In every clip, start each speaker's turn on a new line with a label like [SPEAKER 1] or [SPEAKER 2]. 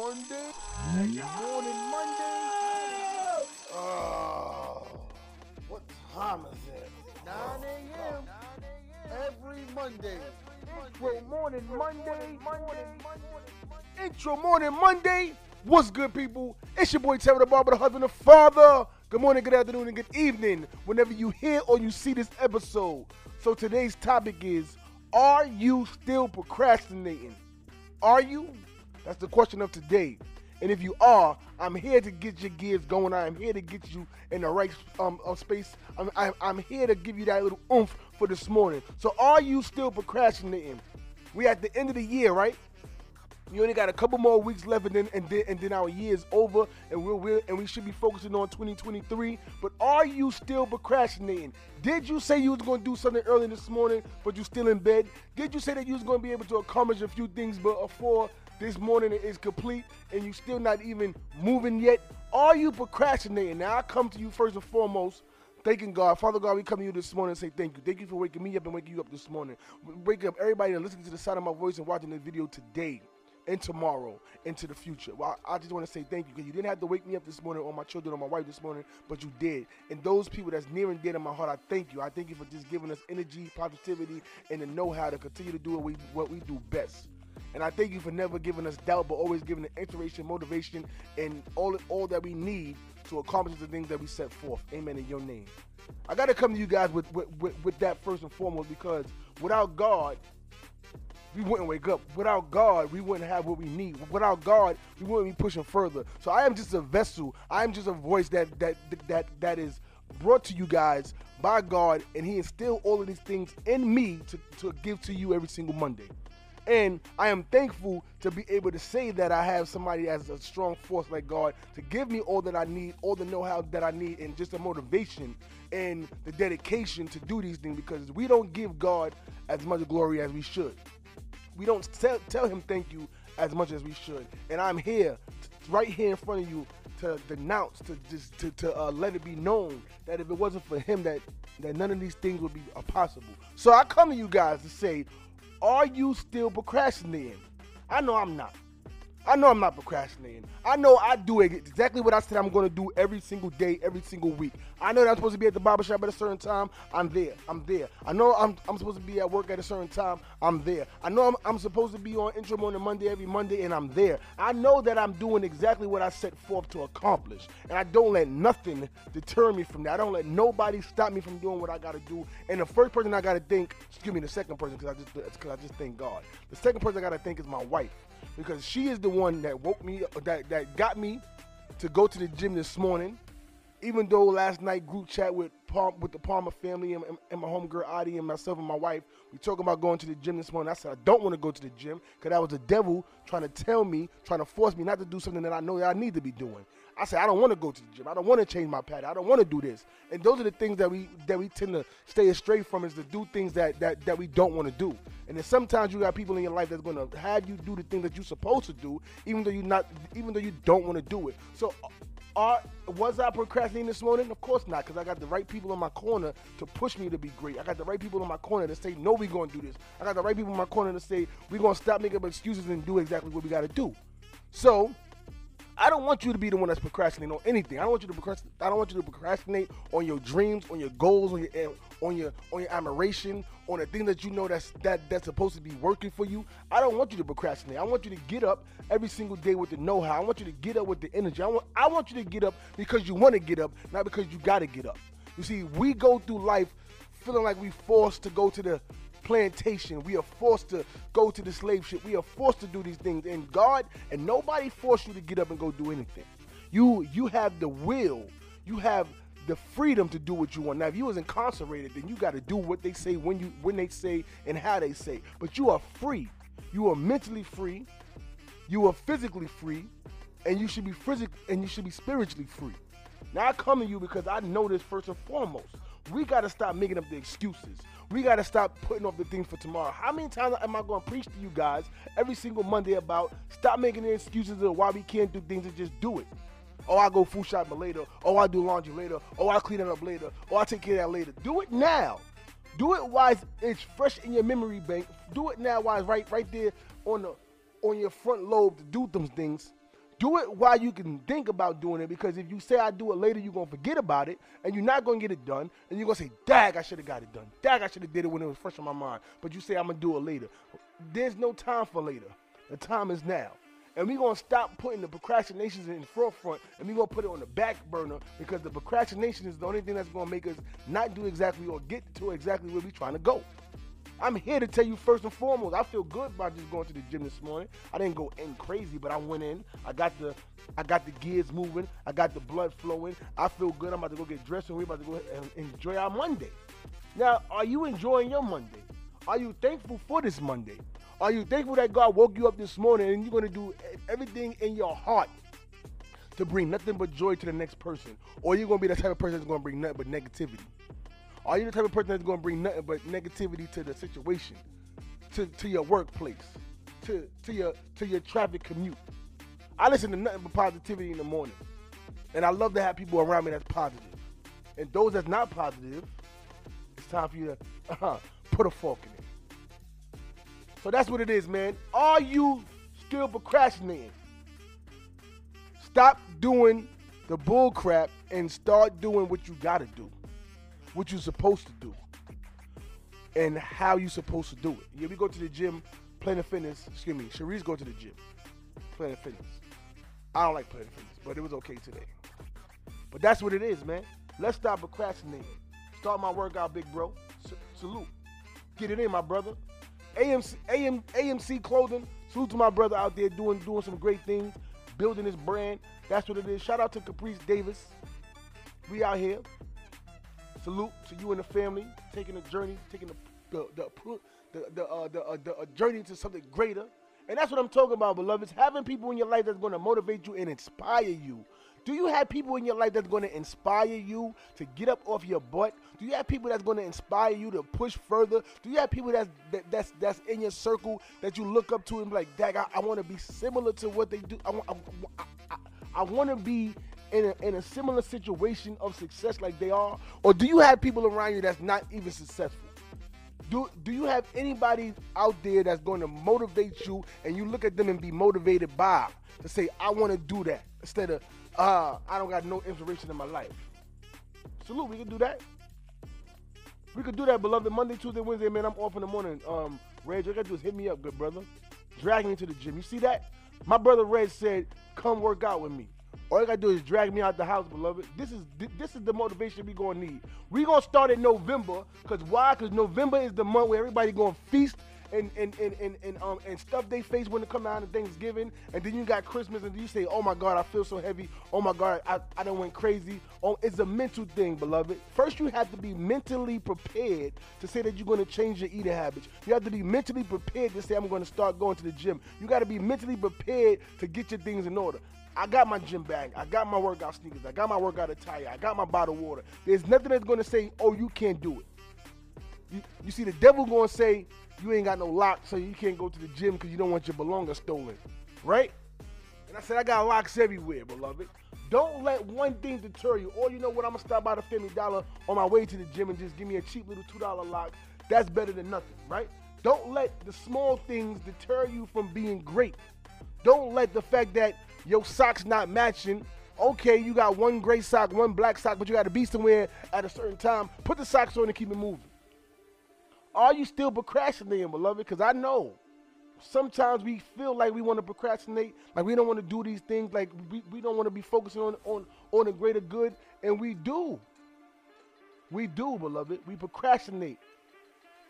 [SPEAKER 1] Monday. Morning Monday. Oh, what time is it? 9 a.m. Every Monday. Intro morning Monday. Intro morning Monday. What's good, people? It's your boy Terry the Barber, the husband and father. Good morning, good afternoon, and good evening. Whenever you hear or you see this episode. So today's topic is: Are you still procrastinating? Are you? That's the question of today. And if you are, I'm here to get your gears going. I'm here to get you in the right um, uh, space. I'm, I'm, here to give you that little oomph for this morning. So, are you still procrastinating? We at the end of the year, right? You only got a couple more weeks left, and then and then, and then our year is over, and we're, we're and we should be focusing on 2023. But are you still procrastinating? Did you say you was going to do something early this morning, but you're still in bed? Did you say that you was going to be able to accomplish a few things but before this morning is complete, and you still not even moving yet? Are you procrastinating? Now I come to you first and foremost Thanking God. Father God, we come to you this morning and say thank you. Thank you for waking me up and waking you up this morning. Wake up everybody that listening to the sound of my voice and watching this video today and tomorrow into the future. Well, I just want to say thank you because you didn't have to wake me up this morning or my children or my wife this morning, but you did. And those people that's near and dear to my heart, I thank you. I thank you for just giving us energy, positivity, and the know-how to continue to do what we, what we do best. And I thank you for never giving us doubt, but always giving the inspiration, motivation, and all all that we need to accomplish the things that we set forth. Amen. In your name. I got to come to you guys with, with, with, with that first and foremost because without God, we wouldn't wake up. Without God, we wouldn't have what we need. Without God, we wouldn't be pushing further. So I am just a vessel. I am just a voice that that that that is brought to you guys by God, and He instilled all of these things in me to, to give to you every single Monday. And I am thankful to be able to say that I have somebody as a strong force like God to give me all that I need, all the know how that I need, and just the motivation and the dedication to do these things because we don't give God as much glory as we should. We don't tell, tell Him thank you as much as we should. And I'm here, right here in front of you, to denounce, to just to, to uh, let it be known that if it wasn't for Him, that that none of these things would be possible. So I come to you guys to say, are you still procrastinating? I know I'm not. I know I'm not procrastinating. I know I do exactly what I said I'm going to do every single day, every single week. I know that I'm supposed to be at the barbershop at a certain time. I'm there. I'm there. I know I'm, I'm supposed to be at work at a certain time. I'm there. I know I'm, I'm supposed to be on intro morning Monday every Monday, and I'm there. I know that I'm doing exactly what I set forth to accomplish, and I don't let nothing deter me from that. I don't let nobody stop me from doing what I got to do. And the first person I got to think, excuse me, the second person, because I just because I just thank God. The second person I got to think is my wife because she is the one that woke me that that got me to go to the gym this morning. Even though last night group chat with Palm, with the Palmer family and, and my homegirl Adi and myself and my wife, we talking about going to the gym this morning. I said I don't want to go to the gym because that was the devil trying to tell me, trying to force me not to do something that I know that I need to be doing. I said I don't want to go to the gym. I don't want to change my pattern. I don't want to do this. And those are the things that we that we tend to stay astray from is to do things that that, that we don't want to do. And then sometimes you got people in your life that's to have you do the things that you're supposed to do, even though you not even though you don't want to do it. So. Are, was I procrastinating this morning? Of course not, because I got the right people in my corner to push me to be great. I got the right people in my corner to say, no, we're going to do this. I got the right people in my corner to say, we're going to stop making excuses and do exactly what we got to do. So, I don't want you to be the one that's procrastinating on anything. I don't want you to procrastinate. I don't want you to procrastinate on your dreams, on your goals, on your eh, on your on your admiration, on the thing that you know that's that that's supposed to be working for you. I don't want you to procrastinate. I want you to get up every single day with the know-how. I want you to get up with the energy. I want I want you to get up because you want to get up, not because you got to get up. You see, we go through life feeling like we forced to go to the plantation. We are forced to go to the slave ship. We are forced to do these things. And God and nobody forced you to get up and go do anything. You you have the will. You have the freedom to do what you want. Now, if you was incarcerated, then you got to do what they say when you when they say and how they say. But you are free. You are mentally free. You are physically free, and you should be physical and you should be spiritually free. Now I come to you because I know this first and foremost. We got to stop making up the excuses. We got to stop putting off the things for tomorrow. How many times am I going to preach to you guys every single Monday about stop making the excuses of why we can't do things and just do it? Oh, I go food shopping later. Oh, I do laundry later. Oh, I clean it up later. Oh, I take care of that later. Do it now. Do it while it's fresh in your memory bank. Do it now while it's right, right there on the on your front lobe to do those things do it while you can think about doing it because if you say I do it later, you're gonna forget about it and you're not gonna get it done, and you're gonna say, Dag, I should have got it done. Dag, I should have did it when it was fresh in my mind. But you say I'm gonna do it later. There's no time for later. The time is now. And we're gonna stop putting the procrastinations in the forefront and we're gonna put it on the back burner because the procrastination is the only thing that's gonna make us not do exactly or get to exactly where we're trying to go. I'm here to tell you first and foremost, I feel good about just going to the gym this morning. I didn't go in crazy, but I went in. I got the I got the gears moving. I got the blood flowing. I feel good. I'm about to go get dressed and we're about to go and enjoy our Monday. Now, are you enjoying your Monday? Are you thankful for this Monday? Are you thankful that God woke you up this morning and you're going to do everything in your heart to bring nothing but joy to the next person? Or you're going to be the type of person that's going to bring nothing but negativity? Are you the type of person that's going to bring nothing but negativity to the situation, to, to your workplace, to, to your to your traffic commute? I listen to nothing but positivity in the morning, and I love to have people around me that's positive. And those that's not positive, it's time for you to uh, put a fork in it. So that's what it is, man. Are you still procrastinating? Stop doing the bull crap and start doing what you got to do what you're supposed to do and how you're supposed to do it. Yeah, we go to the gym, Planet Fitness. Excuse me, Cherise go to the gym, Planet Fitness. I don't like Planet Fitness, but it was okay today. But that's what it is, man. Let's stop procrastinating. Start my workout, big bro. S- salute. Get it in, my brother. AMC, AM, AMC clothing. Salute to my brother out there doing doing some great things, building his brand. That's what it is. Shout out to Caprice Davis. We out here. Salute to you and the family, taking a journey, taking the the the the, the, uh, the, uh, the uh, journey to something greater. And that's what I'm talking about, beloveds. Having people in your life that's going to motivate you and inspire you. Do you have people in your life that's going to inspire you to get up off your butt? Do you have people that's going to inspire you to push further? Do you have people that's that, that's that's in your circle that you look up to and be like, "Dag, I, I want to be similar to what they do. I, I, I, I want to be in a, in a similar situation of success like they are? Or do you have people around you that's not even successful? Do, do you have anybody out there that's going to motivate you and you look at them and be motivated by to say, I want to do that instead of, uh, I don't got no inspiration in my life? Salute, we can do that. We could do that, beloved. Monday, Tuesday, Wednesday, man, I'm off in the morning. Um, Reg, all you gotta do is hit me up, good brother. Drag me to the gym. You see that? My brother Reg said, come work out with me. All you gotta do is drag me out the house, beloved. This is this is the motivation we gonna need. We gonna start in November, cause why? Cause November is the month where everybody gonna feast and and, and, and, and um and stuff they face when it come out of Thanksgiving, and then you got Christmas, and you say, "Oh my God, I feel so heavy. Oh my God, I, I don't went crazy." Oh, it's a mental thing, beloved. First, you have to be mentally prepared to say that you're going to change your eating habits. You have to be mentally prepared to say, "I'm going to start going to the gym." You got to be mentally prepared to get your things in order. I got my gym bag. I got my workout sneakers. I got my workout attire. I got my bottled water. There's nothing that's going to say, "Oh, you can't do it." You, you see, the devil going to say, you ain't got no lock, so you can't go to the gym because you don't want your belongings stolen, right? And I said, I got locks everywhere, beloved. Don't let one thing deter you. Or you know what? I'm gonna stop by the Family Dollar on my way to the gym and just give me a cheap little two dollar lock. That's better than nothing, right? Don't let the small things deter you from being great. Don't let the fact that your socks not matching. Okay, you got one gray sock, one black sock, but you got to be somewhere at a certain time. Put the socks on and keep it moving. Are you still procrastinating, beloved? Because I know sometimes we feel like we want to procrastinate, like we don't want to do these things, like we, we don't want to be focusing on, on, on the greater good, and we do. We do, beloved. We procrastinate.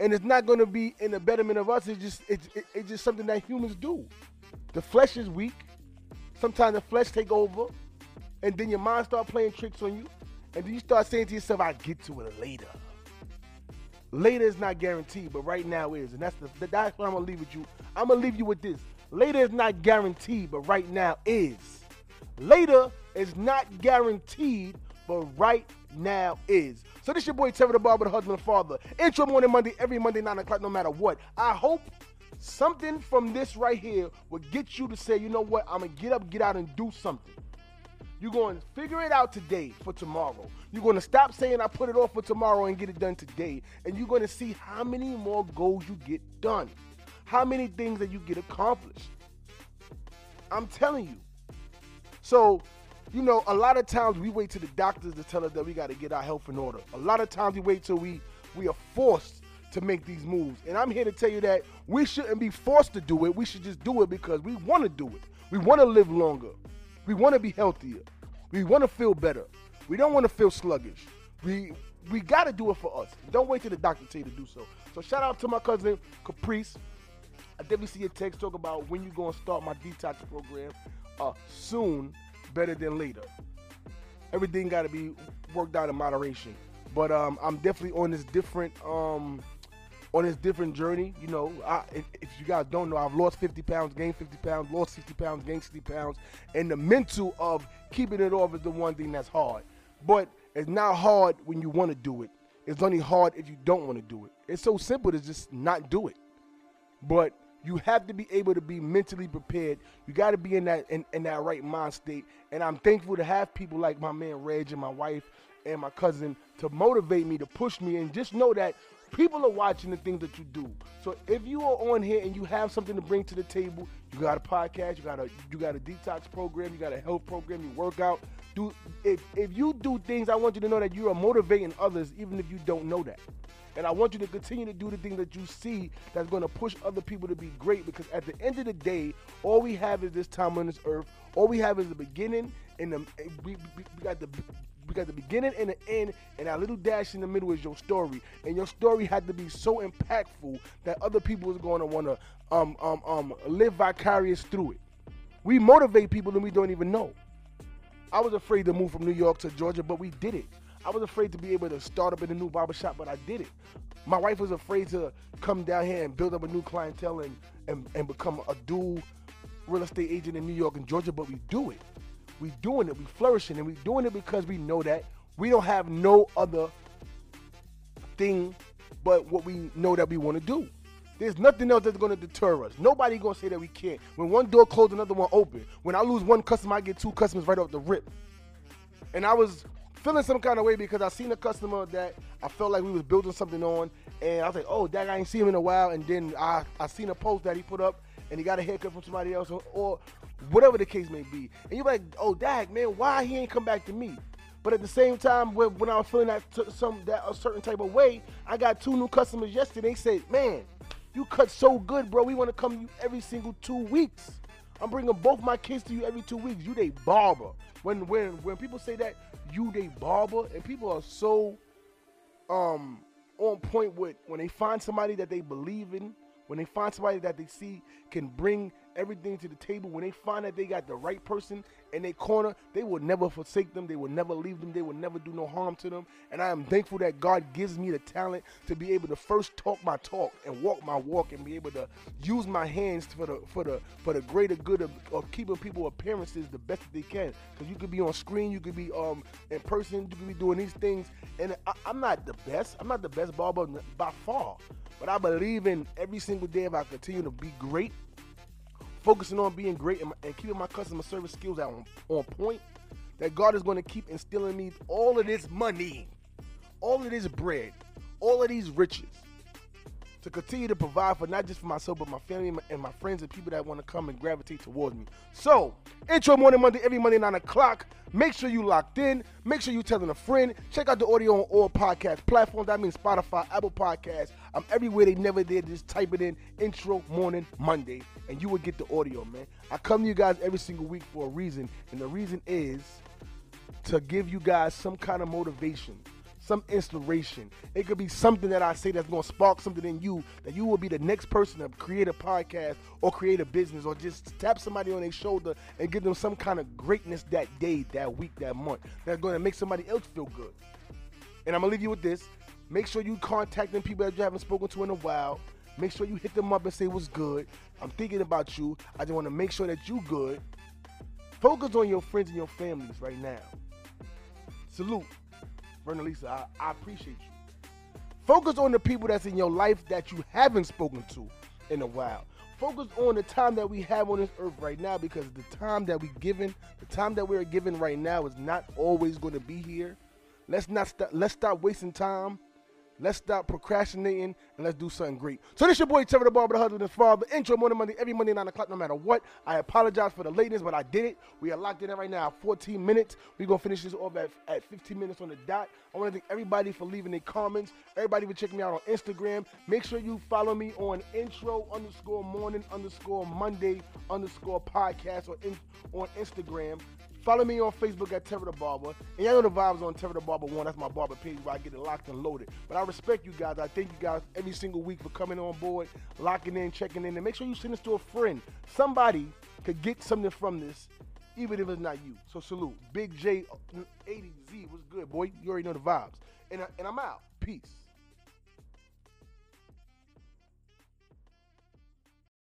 [SPEAKER 1] And it's not going to be in the betterment of us. It's just it's, it's just something that humans do. The flesh is weak. Sometimes the flesh take over, and then your mind start playing tricks on you, and then you start saying to yourself, "I get to it later." Later is not guaranteed, but right now is, and that's the that's what I'm gonna leave with you. I'm gonna leave you with this. Later is not guaranteed, but right now is. Later is not guaranteed, but right now is. So this your boy Terry the Barber, the husband and father. Intro morning Monday, every Monday, 9 o'clock, no matter what. I hope something from this right here will get you to say, you know what, I'm gonna get up, get out, and do something. You're going to figure it out today for tomorrow. You're going to stop saying I put it off for tomorrow and get it done today. And you're going to see how many more goals you get done. How many things that you get accomplished. I'm telling you, So, you know, a lot of times we wait to the doctors to tell us that we got to get our health in order. A lot of times we wait till we we are forced to make these moves. And I'm here to tell you that we shouldn't be forced to do it. We should just do it because we want to do it. We want to live longer. We want to be healthier. We want to feel better. We don't want to feel sluggish. We we got to do it for us. Don't wait till the doctor tell you to do so. So shout out to my cousin Caprice. I definitely see a text talk about when you going to start my detox program. Uh, soon, better than later. Everything got to be worked out in moderation. But um, I'm definitely on this different um, on this different journey. You know, I, if, if, you guys don't know, I've lost 50 pounds, gained 50 pounds, lost 60 pounds, gained 60 pounds, and the mental of keeping it off is the one thing that's hard. But it's not hard when you want to do it. It's only hard if you don't want to do it. It's so simple to just not do it. But you have to be able to be mentally prepared. You got to be in that in, in that right mind state. And I'm thankful to have people like my man Reg and my wife and my cousin to motivate me, to push me, and just know that people are watching the things that you do. So if you are on here and you have something to bring to the table, you got a podcast, you got a you got a detox program, you got a health program, you work out. Do if if you do things, I want you to know that you are motivating others, even if you don't know that. And I want you to continue to do the things that you see that's going to push other people to be great because at the end of the day, all we have is this time on this earth. All we have is the beginning and the we, we, we got the got the beginning and the end, and that little dash in the middle is your story. And your story had to be so impactful that other people is going to want to um, um, um, live vicarious through it. We motivate people and we don't even know. I was afraid to move from New York to Georgia, but we did it. I was afraid to be able to start up in a new barbershop, but I did it. My wife was afraid to come down here and build up a new clientele and, and, and become a dual real estate agent in New York and Georgia, but we do it. We doing it. We flourishing, and we doing it because we know that we don't have no other thing but what we know that we want to do. There's nothing else that's to deter us. Nobody to say that we can't. When one door closed, another one open. When I lose one customer, I get two customers right off the rip. And I was feeling some kind of way because I seen a customer that I felt like we was building something on, and I was like, oh, that I ain't seen him in a while. And then I I seen a post that he put up, and he got a haircut from somebody else, or, or whatever the case may be. And you're like, oh, Dag, man, why he ain't come back to me? But at the same time, when, when I was feeling that some that a certain type of way, I got two new customers yesterday. They said, man, you cut so good, bro. We want to come to you every single two weeks. I'm bringing both my kids to you every two weeks. You they barber. When when when people say that you they barber, and people are so um on point with when they find somebody that they believe in, when they find somebody that they see can bring everything to the table, when they find that they got the right person in their corner, they will never forsake them. They will never leave them. They will never do no harm to them. And I am thankful that God gives me the talent to be able to first talk my talk and walk my walk and be able to use my hands for the for the for the greater good of, of keeping people appearances the best that they can. Because you could be on screen, you could be um in person, you could be doing these things. And I, I'm not the best. I'm not the best barber by far. But I believe in every single day if I continue to be great focusing on being great and, and keeping my customer service skills on, on point, that God is going to keep instilling me all of this money, all of this bread, all of these riches to continue to provide for not just for myself, but my family and my friends and people that want to come and gravitate towards me. So, intro morning Monday, every Monday, 9 o'clock. Make sure you locked in. Make sure you telling a friend. Check out the audio on all podcast platforms. That means Spotify, Apple Podcasts. I'm everywhere they never did. Just type it in intro morning Monday, and you will get the audio, man. I come to you guys every single week for a reason, and the reason is to give you guys some kind of motivation some inspiration. It could be something that I say that's going to spark something in you that you will be the next person to create a podcast or create a business or just tap somebody on their shoulder and give them some kind of greatness that day, that week, that month that's going to make somebody else feel good. And I'm going to leave you with this. Make sure you contact them people that you haven't spoken to in a while. Make sure you hit them up and say what's good. I'm thinking about you. I just want to make sure that you good. Focus on your friends and your families right now. Salute. Vernalisa, I, I appreciate you. Focus on the people that's in your life that you haven't spoken to in a while. Focus on the time that we have on this earth right now because the time that we given, the time that we're given right now is not always going to be here. Let's not st- let's stop wasting time Let's stop procrastinating and let's do something great. So this your boy Trevor the Barber, the husband and father. Intro morning Monday, every Monday, 9 o'clock, no matter what. I apologize for the lateness, but I did it. We are locked in right now, 14 minutes. We're to finish this off at, at 15 minutes on the dot. I want to thank everybody for leaving their comments. Everybody for checking me out on Instagram. Make sure you follow me on intro underscore morning underscore Monday underscore podcast or in, on Instagram. Follow me on Facebook at Terror the Barber. And y'all know the vibes on Terror the Barber 1. That's my barber page where I get it locked and loaded. But I respect you guys. I thank you guys every single week for coming on board, locking in, checking in. And make sure you send this to a friend. Somebody could get something from this, even if it's not you. So salute. Big J 80Z. was good, boy? You already know the vibes. And, I, and I'm out. Peace.